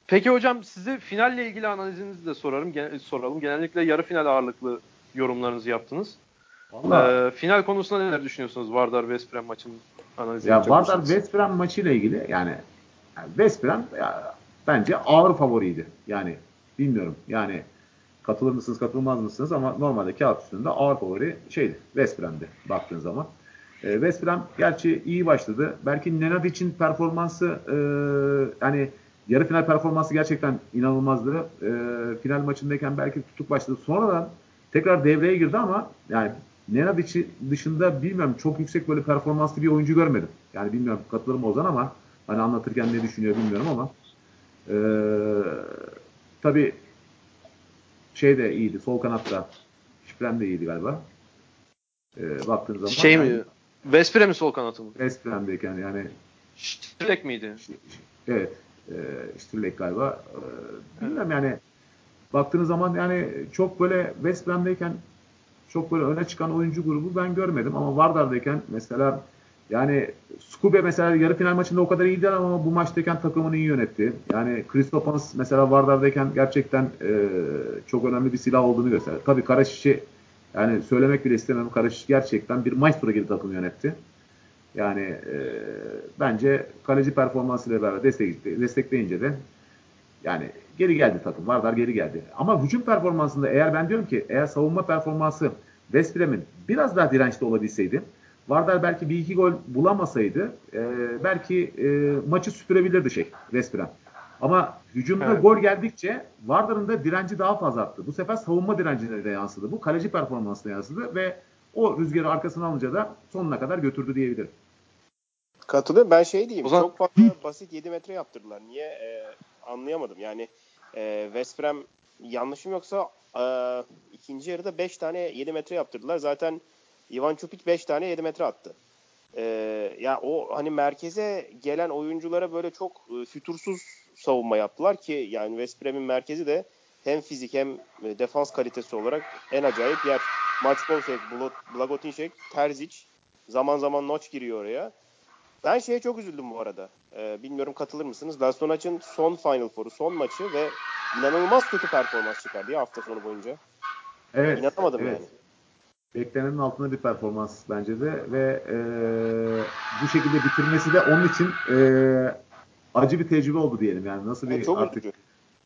peki hocam size finalle ilgili analizinizi de sorarım. Gen- soralım. Genellikle yarı final ağırlıklı yorumlarınızı yaptınız. Vallahi Ee, final konusunda neler düşünüyorsunuz? Vardar West Brom maçının analizi ya Vardar. West Brom maçıyla ilgili yani, yani West Brom ya, bence ağır favoriydi. Yani bilmiyorum. Yani katılır mısınız katılmaz mısınız ama normalde kağıt üstünde ağır favori şeydi. West Brom'di baktığın zaman. E, West Brom gerçi iyi başladı. Belki Nenad için performansı e, hani yarı final performansı gerçekten inanılmazdı. E, final maçındayken belki tutuk başladı. Sonradan tekrar devreye girdi ama yani Nenad içi dışında bilmiyorum çok yüksek böyle performanslı bir oyuncu görmedim. Yani bilmiyorum katılır mı Ozan ama hani anlatırken ne düşünüyor bilmiyorum ama e, tabii şey de iyiydi. Sol kanatta Şifrem de iyiydi galiba. E, baktığın zaman Şey yani, mi? West Brom'in sol kanatı mı? West Brom'deyken yani Ştirlek miydi? evet e, Stirlek galiba. E, bilmiyorum yani baktığınız zaman yani çok böyle West Brom'deyken çok böyle öne çıkan oyuncu grubu ben görmedim ama Vardar'dayken mesela yani Skube mesela yarı final maçında o kadar iyiydi ama bu maçtayken takımını iyi yönetti. Yani Kristopans mesela Vardar'dayken gerçekten e, çok önemli bir silah olduğunu gösterdi. Tabii Karaşiş'i yani söylemek bile istemem. Karaşiş gerçekten bir maestro gibi takım yönetti. Yani e, bence kaleci performansıyla beraber destek, destekleyince de yani geri geldi takım. Vardar geri geldi. Ama hücum performansında eğer ben diyorum ki eğer savunma performansı West Bram'in biraz daha dirençli olabilseydi Vardar belki bir iki gol bulamasaydı e, belki e, maçı süpürebilirdi şey West Bram. Ama hücumda Evet. gol geldikçe Vardar'ın da direnci daha fazla arttı. Bu sefer savunma direncine de yansıdı. Bu kaleci performansına yansıdı ve o rüzgarı arkasına alınca da sonuna kadar götürdü diyebilirim. Katılıyorum. Ben şey diyeyim. Zaman- Çok fazla basit 7 metre yaptırdılar. Niye? Ee, anlayamadım. Yani e, West Bram yanlışım yoksa e, ikinci yarıda 5 tane 7 metre yaptırdılar. Zaten Ivan Çupic 5 tane 7 metre attı. Ee, ya o hani merkeze gelen oyunculara böyle çok e, fütursuz savunma yaptılar ki yani West Bram'in merkezi de hem fizik hem e, defans kalitesi olarak en acayip yer. Maçkovsek, Blagotinšek, Terzic, zaman zaman Noç giriyor oraya. Ben şeye çok üzüldüm bu arada. Ee, bilmiyorum katılır mısınız? Lastonac'ın son Final Four'u, son maçı ve inanılmaz kötü performans çıkardı ya hafta sonu boyunca. Evet. İnanamadım evet. yani. Beklenenin altında bir performans bence de ve e, bu şekilde bitirmesi de onun için e, acı bir tecrübe oldu diyelim. Yani nasıl bir Yani çok artık üzücü.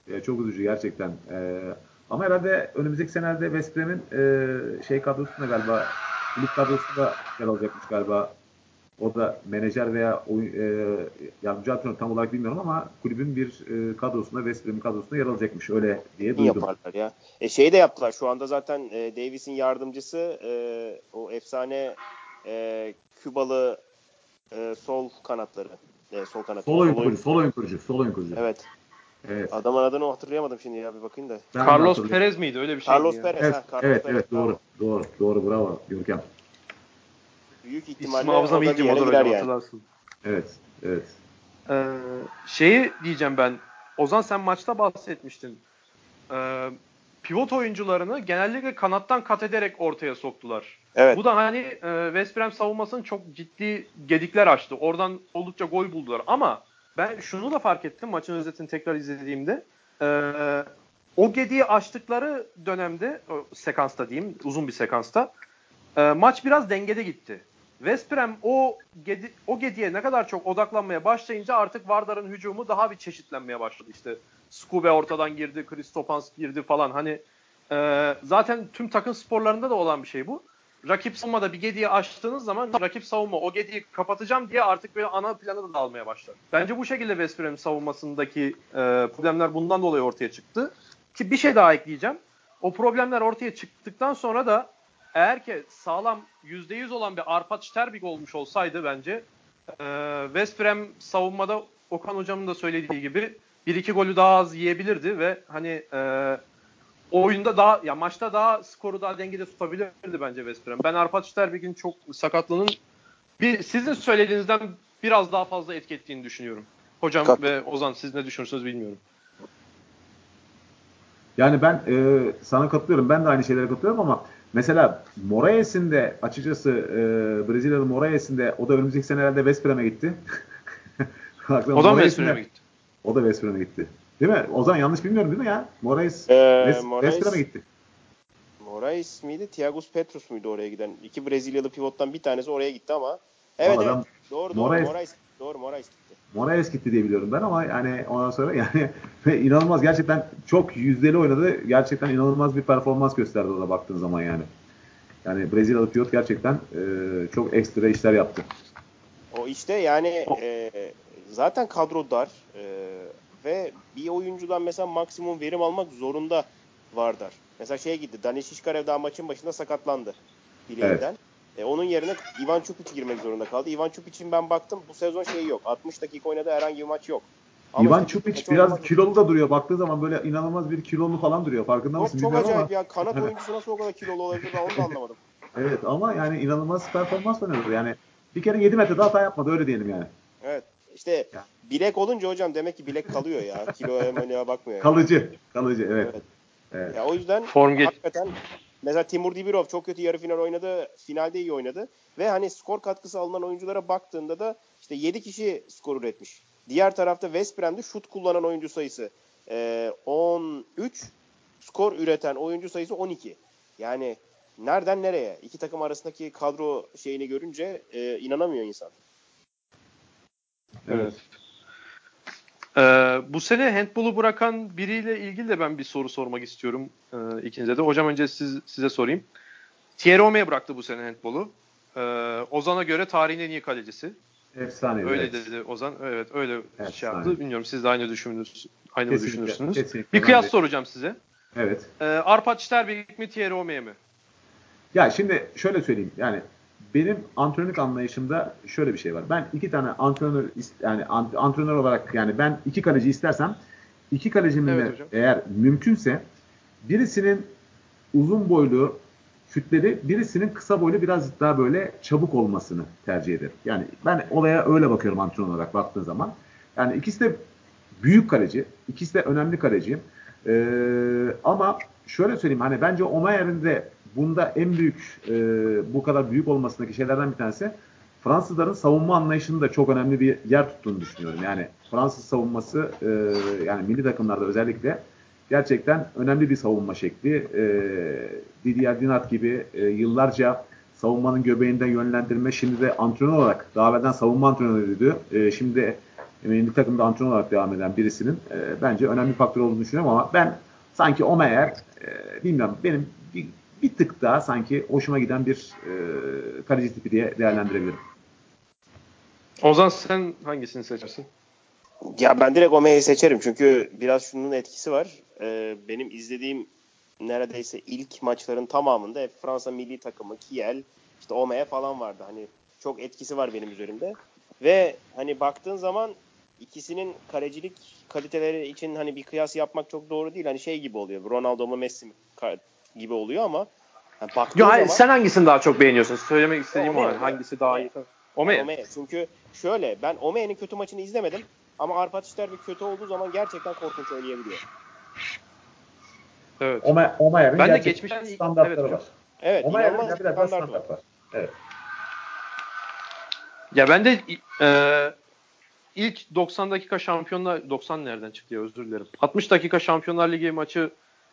e, çok üzücü gerçekten. E, ama herhalde önümüzdeki senelerde West Bram'in e, şey kadrosunda galiba kulüp kadrosunda yer alacakmış galiba. O da menajer veya oyun, e, yardımcı antrenör tam olarak bilmiyorum ama kulübün bir e, kadrosunda West Bram'in kadrosunda yer alacakmış öyle diye İyi duydum. yaparlar ya. E şey de yaptılar. Şu anda zaten e, Davis'in yardımcısı e, o efsane e, Kübalı e, sol kanatları. E, sol kanat. Sol oyun Sol kurucu, sol oyun kurucu, sol oyun kurucu. Evet. Evet. Adamın adını hatırlayamadım şimdi ya bir bakayım da. Ben Carlos. Perez miydi? Öyle bir şey. Carlos Perez. Evet, ha, Carlos evet, Perez. evet doğru, doğru, doğru, bravo Görkem. Büyük ihtimalle hafızam o da iyi ki bir yere motor gider yani. hatırlarsın. Evet, evet. Ee, şeyi diyeceğim ben. Ozan sen maçta bahsetmiştin. Ee, pivot oyuncularını genellikle kanattan kat ederek ortaya soktular. Evet. Bu da hani e, West Bram savunmasının çok ciddi gedikler açtı. Oradan oldukça gol buldular. Ama ben şunu da fark ettim maçın özetini tekrar izlediğimde. Ee, o gediği açtıkları dönemde, o sekansta diyeyim, uzun bir sekansta e, maç biraz dengede gitti. West Bram o gedi, o gediye ne kadar çok odaklanmaya başlayınca artık Vardar'ın hücumu daha bir çeşitlenmeye başladı. İşte Skube ortadan girdi, Kristopans girdi falan. Hani e, zaten tüm takım sporlarında da olan bir şey bu. Rakip savunmada bir gediye açtığınız zaman rakip savunma o gediyi kapatacağım diye artık böyle ana plana da dalmaya başladı. Bence bu şekilde West Bram savunmasındaki e, problemler bundan dolayı ortaya çıktı. Ki bir şey daha ekleyeceğim. O problemler ortaya çıktıktan sonra da eğer ki sağlam %100 olan bir Arpat Sterbik olmuş olsaydı bence e, West Bram savunmada Okan hocamın da söylediği gibi bir iki golü daha az yiyebilirdi ve hani e, oyunda daha ya maçta daha skoru daha dengede tutabilirdi bence West Bram. Ben Arpat Sterbik'in çok sakatlığının bir sizin söylediğinizden biraz daha fazla etki ettiğini düşünüyorum. Hocam Kat- ve Ozan siz ne düşünürsünüz bilmiyorum. Yani ben e, sana katılıyorum. Ben de aynı şeylere katılıyorum ama mesela Moraes'in de açıkçası e, Brezilyalı Moraes'in de o da önümüzdeki sene herhalde West Bram'e gitti. O da West Bram'e gitti? O da West Bram'e gitti. Değil mi? Ozan yanlış bilmiyorum değil mi ya? Moraes, Ee, West, Moraes- West Bram'e gitti. Moraes miydi? Thiagos Petrus muydu oraya giden? İki Brezilyalı pivottan bir tanesi oraya gitti ama. Evet Vallahi evet. Doğru doğru. Moraes- Moraes. Doğru Moraes gitti. Moraes gitti diye biliyorum ben ama yani ondan sonra yani inanılmaz gerçekten çok yüzdeli oynadı. Gerçekten inanılmaz bir performans gösterdi o da baktığın zaman yani. Yani Brezilyalı pivot gerçekten e, çok ekstra işler yaptı. O işte yani e, zaten kadro dar e, ve bir oyuncudan mesela maksimum verim almak zorunda Vardar. Mesela şeye gitti. Dani Şişkarev daha maçın başında sakatlandı bileğinden. E, onun yerine Ivan Çupic girmek zorunda kaldı. Ivan Çupic'in ben baktım bu sezon şeyi yok. 60 dakika oynadığı herhangi bir maç yok. Ama Ivan Çupic biraz kilolu da duruyor. Baktığı zaman böyle inanılmaz bir kilolu falan duruyor. Farkında mısın çok acayip ama. ya. Kanat oyuncusu nasıl o kadar kilolu olabilir ben onu da anlamadım. Evet ama yani inanılmaz performans oynadı. Yani bir kere 7 metrede hata yapmadı öyle diyelim yani. Evet. İşte Ya. bilek olunca hocam demek ki bilek kalıyor ya. Kiloya mölya bakmıyor. yani. Kalıcı. Kalıcı evet. Evet. evet. Ya o yüzden Form geç- hakikaten mesela Timur Dibirov çok kötü yarı final oynadı. Finalde iyi oynadı. Ve hani skor katkısı alınan oyunculara baktığında da işte 7 kişi skor üretmiş. Diğer tarafta West şut kullanan oyuncu sayısı e, 13. Skor üreten oyuncu sayısı 12. Yani nereden nereye? İki takım arasındaki kadro şeyini görünce e, inanamıyor insan. Evet. Ee, bu sene handball'u bırakan biriyle ilgili de ben bir soru sormak istiyorum e, ikinize de. Hocam önce siz, size sorayım. Thierry Ome'ye bıraktı bu sene handball'u. Ee, Ozan'a göre tarihin en iyi kalecisi. Efsane. Öyle evet. dedi Ozan. Evet öyle Evet, şey yaptı. Bilmiyorum siz de aynı düşünürsünüz. Aynı Kesinlikle, düşünürsünüz. kesinlikle. Bir kıyas soracağım size. Evet. Ee, Arpad Sterbik mi Thierry Ome'ye mi? Ya şimdi şöyle söyleyeyim. Yani benim antrenörlük anlayışımda şöyle bir şey var. Ben iki tane antrenör yani ant- antrenör olarak yani ben iki kaleci istersem iki kalecimin Evet de hocam. eğer mümkünse birisinin uzun boylu kütleli, birisinin kısa boylu biraz daha böyle çabuk olmasını tercih ederim. Yani ben olaya öyle bakıyorum antrenör olarak baktığın zaman. Yani ikisi de büyük kaleci, ikisi de önemli kaleci. Ee, ama şöyle söyleyeyim hani bence Omayer'in de bunda en büyük e, bu kadar büyük olmasındaki şeylerden bir tanesi Fransızların savunma anlayışının da çok önemli bir yer tuttuğunu düşünüyorum. Yani Fransız savunması e, yani milli takımlarda özellikle gerçekten önemli bir savunma şekli. E, Didier Dinat gibi e, yıllarca savunmanın göbeğinden yönlendirme şimdi de antrenör olarak daha evvelden savunma antrenörüydü. E, şimdi de milli takımda antrenör olarak devam eden birisinin e, bence önemli faktör olduğunu düşünüyorum ama ben sanki Omeyer e, bilmiyorum benim bir, bir tık daha sanki hoşuma giden bir e, kaleci tipi diye değerlendirebilirim. Ozan sen hangisini seçersin? Ya ben direkt Ome'yi seçerim çünkü biraz şunun etkisi var. Ee, benim izlediğim neredeyse ilk maçların tamamında hep Fransa milli takımı, Kiel, işte Ome falan vardı. Hani çok etkisi var benim üzerimde. Ve hani baktığın zaman ikisinin kalecilik kaliteleri için hani bir kıyas yapmak çok doğru değil. Hani şey gibi oluyor. Ronaldo mu Messi mi gibi oluyor ama hani baktığın Ya, zaman sen hangisini daha çok beğeniyorsun? Söylemek istediğim o. Ome'ye. yani. Hangisi daha iyi? Ome. Ome'ye. Çünkü şöyle ben Ome'nin kötü maçını izlemedim ama Arpat İşler bir kötü olduğu zaman gerçekten korkunç oynayabiliyor. Evet. Ome, Omeyer'in Ben de geçmişten- evet standartları hocam. var. Evet, de bir daha standart var. standart var. Evet. Ya ben de e, ilk 90 dakika şampiyonlar 90 nereden çıktı ya özür dilerim. 60 dakika Şampiyonlar Ligi maçı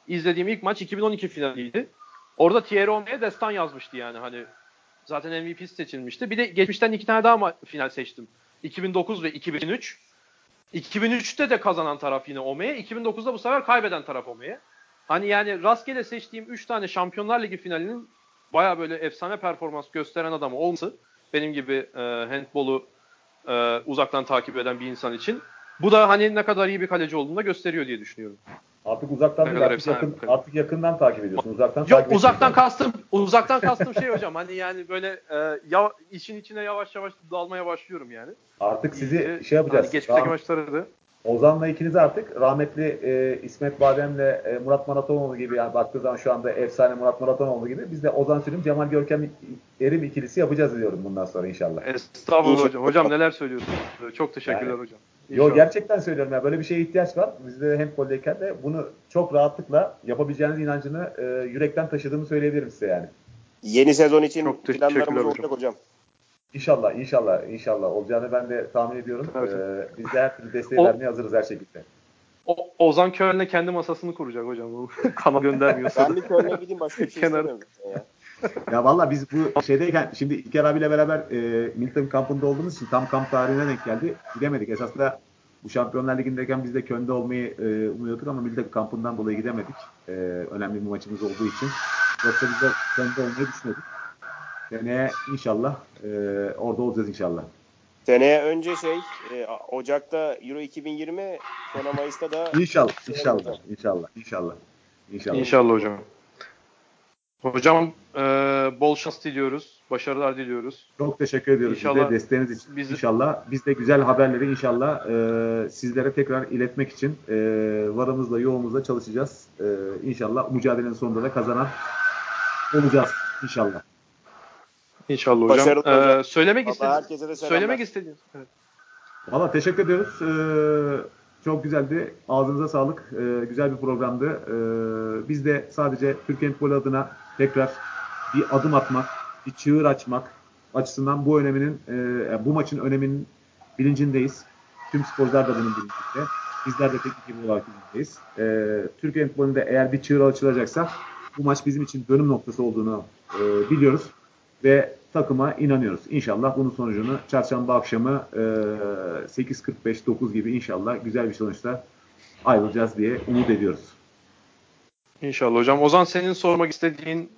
izlediğim ilk maç 2012 finaliydi. Orada Thierry Ome'ye destan yazmıştı yani hani zaten MVP seçilmişti. Bir de geçmişten iki tane daha final seçtim. 2009 ve 2003. 2003'te de kazanan taraf yine Ome'ye. 2009'da bu sefer kaybeden taraf Ome'ye. Hani yani rastgele seçtiğim 3 tane Şampiyonlar Ligi finalinin baya böyle efsane performans gösteren adam olması benim gibi e, handbolu e, uzaktan takip eden bir insan için. Bu da hani ne kadar iyi bir kaleci olduğunu da gösteriyor diye düşünüyorum. Artık uzaktan değil, artık, yakın, artık yakından takip ediyorsun. Uzaktan Yok takip uzaktan kastım uzaktan kastım şey hocam hani yani böyle e, ya, işin içine yavaş yavaş dalmaya başlıyorum yani. Artık sizi İyice, şey yapacağız. Hani geçmişteki maçları da. Ozan'la ikiniz artık rahmetli e, İsmet Badem'le e, Murat Maratonoğlu gibi yani baktığı zaman şu anda efsane Murat Maratonoğlu gibi biz de Ozan Sülüm, Cemal Görkem Erim ikilisi yapacağız diyorum bundan sonra inşallah. Estağfurullah hocam. Hocam neler söylüyorsunuz? Çok teşekkürler Yani- hocam. Yo gerçekten söylüyorum ya böyle bir şeye ihtiyaç var. Bizde de handboldeyken de bunu çok rahatlıkla yapabileceğiniz inancını e, yürekten taşıdığımı söyleyebilirim size yani. Yeni sezon için Çok planlarımız olacak hocam. İnşallah, inşallah, inşallah olacağını ben de tahmin ediyorum. Evet. Ee, biz de her türlü desteği O- vermeye hazırız her şekilde. O, Ozan Köln'le kendi masasını kuracak hocam. Kana göndermiyorsa. Ben bir Köln'e gideyim başka bir şey Kenar- istemiyorum ya. Ya valla biz bu şeydeyken şimdi İlker abiyle beraber e, Milton kampında olduğumuz için tam kamp tarihine denk geldi. Gidemedik. Esasında bu Şampiyonlar Ligi'ndeyken biz de Köln'de olmayı e, umuyorduk ama Milton kampından dolayı gidemedik. E, önemli bir maçımız olduğu için. Yoksa biz de Köln'de olmayı düşünüyorduk. Seneye inşallah e, orada olacağız inşallah. Seneye önce şey e, Ocak'ta Euro 2020 sonra Mayıs'ta da İnşallah, inşallah, inşallah, inşallah. İnşallah. İnşallah hocam. Hocam e, bol şans diliyoruz. Başarılar diliyoruz. Çok teşekkür ediyoruz İnşallah size desteğiniz için. biz- İnşallah biz de güzel haberleri inşallah e, sizlere tekrar iletmek için e, varımızla yoğumuzla çalışacağız. E, inşallah mücadelenin sonunda da kazanan olacağız inşallah. İnşallah hocam. Başarılı E, hocam. söylemek istediğiniz söylemek istediğiniz. Evet. Valla teşekkür ediyoruz. E, çok güzeldi. Ağzınıza sağlık. E, güzel bir programdı. E, biz de sadece Türkiye Futbolu adına tekrar bir adım atmak, bir çığır açmak açısından bu öneminin, e, bu maçın öneminin bilincindeyiz. Tüm sporcular da bunun bilincinde. Bizler de teknik ekip olarak bilincindeyiz. E, Türkiye futbolunda eğer bir çığır açılacaksa bu maç bizim için dönüm noktası olduğunu e, biliyoruz. Ve takıma inanıyoruz. İnşallah bunun sonucunu çarşamba akşamı e, 8.45-9 gibi inşallah güzel bir sonuçta ayrılacağız diye umut ediyoruz. İnşallah hocam. Ozan senin sormak istediğin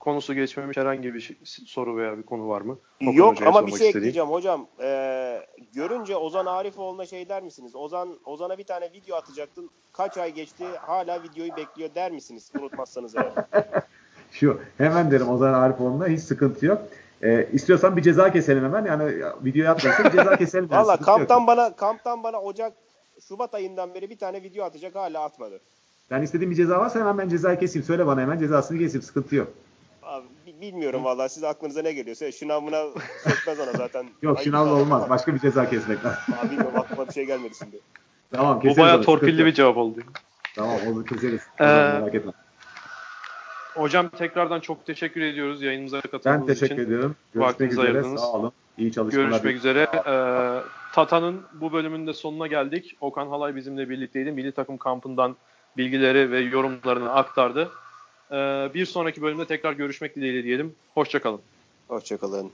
konusu geçmemiş herhangi bir şey- soru veya bir konu var mı? Okan Yok ama bir şey istediğin. ekleyeceğim hocam. Ee, görünce Ozan Arifoğlu'na şey der misiniz? Ozan Ozan'a bir tane video atacaktın. Kaç ay geçti hala videoyu bekliyor der misiniz? Unutmazsanız eğer. Şu hemen derim Ozan Arifoğlu'na hiç sıkıntı yok. E, istiyorsan bir ceza keselim hemen. Yani video yapmıyorsa bir ceza keselim. Valla sıkıntı yok. kamptan bana kamptan bana Ocak Şubat ayından beri bir tane video atacak hala atmadı. Yani istediğin bir ceza varsa hemen ben cezayı keseyim. Söyle bana hemen cezasını keseyim. Sıkıntı yok. Abi, bi- bilmiyorum valla siz aklınıza ne geliyorsa şınavına sökmez ona zaten. Yok Ayıp şınavla olmaz. Başka bir ceza kesmek lazım. Abi bilmiyorum aklıma bir şey gelmedi şimdi. tamam Bu keseriz. bayağı onu, sıkıntı torpilli yok. bir cevap oldu. Tamam onu keseriz. Ee, merak etme. Hocam tekrardan çok teşekkür ediyoruz yayınımıza Ben katıldığınız teşekkür için. ediyorum. Görüşmek Vaktinizi üzere. ayırdınız. Sağ olun. İyi çalışmalar. Görüşmek üzere. Ee, Tata'nın bu bölümünün de sonuna geldik. Okan Halay bizimle birlikteydi. Milli takım kampından bilgileri ve yorumlarını aktardı. Ee, bir sonraki bölümde tekrar görüşmek dileğiyle diyelim. Hoşçakalın. Hoşçakalın.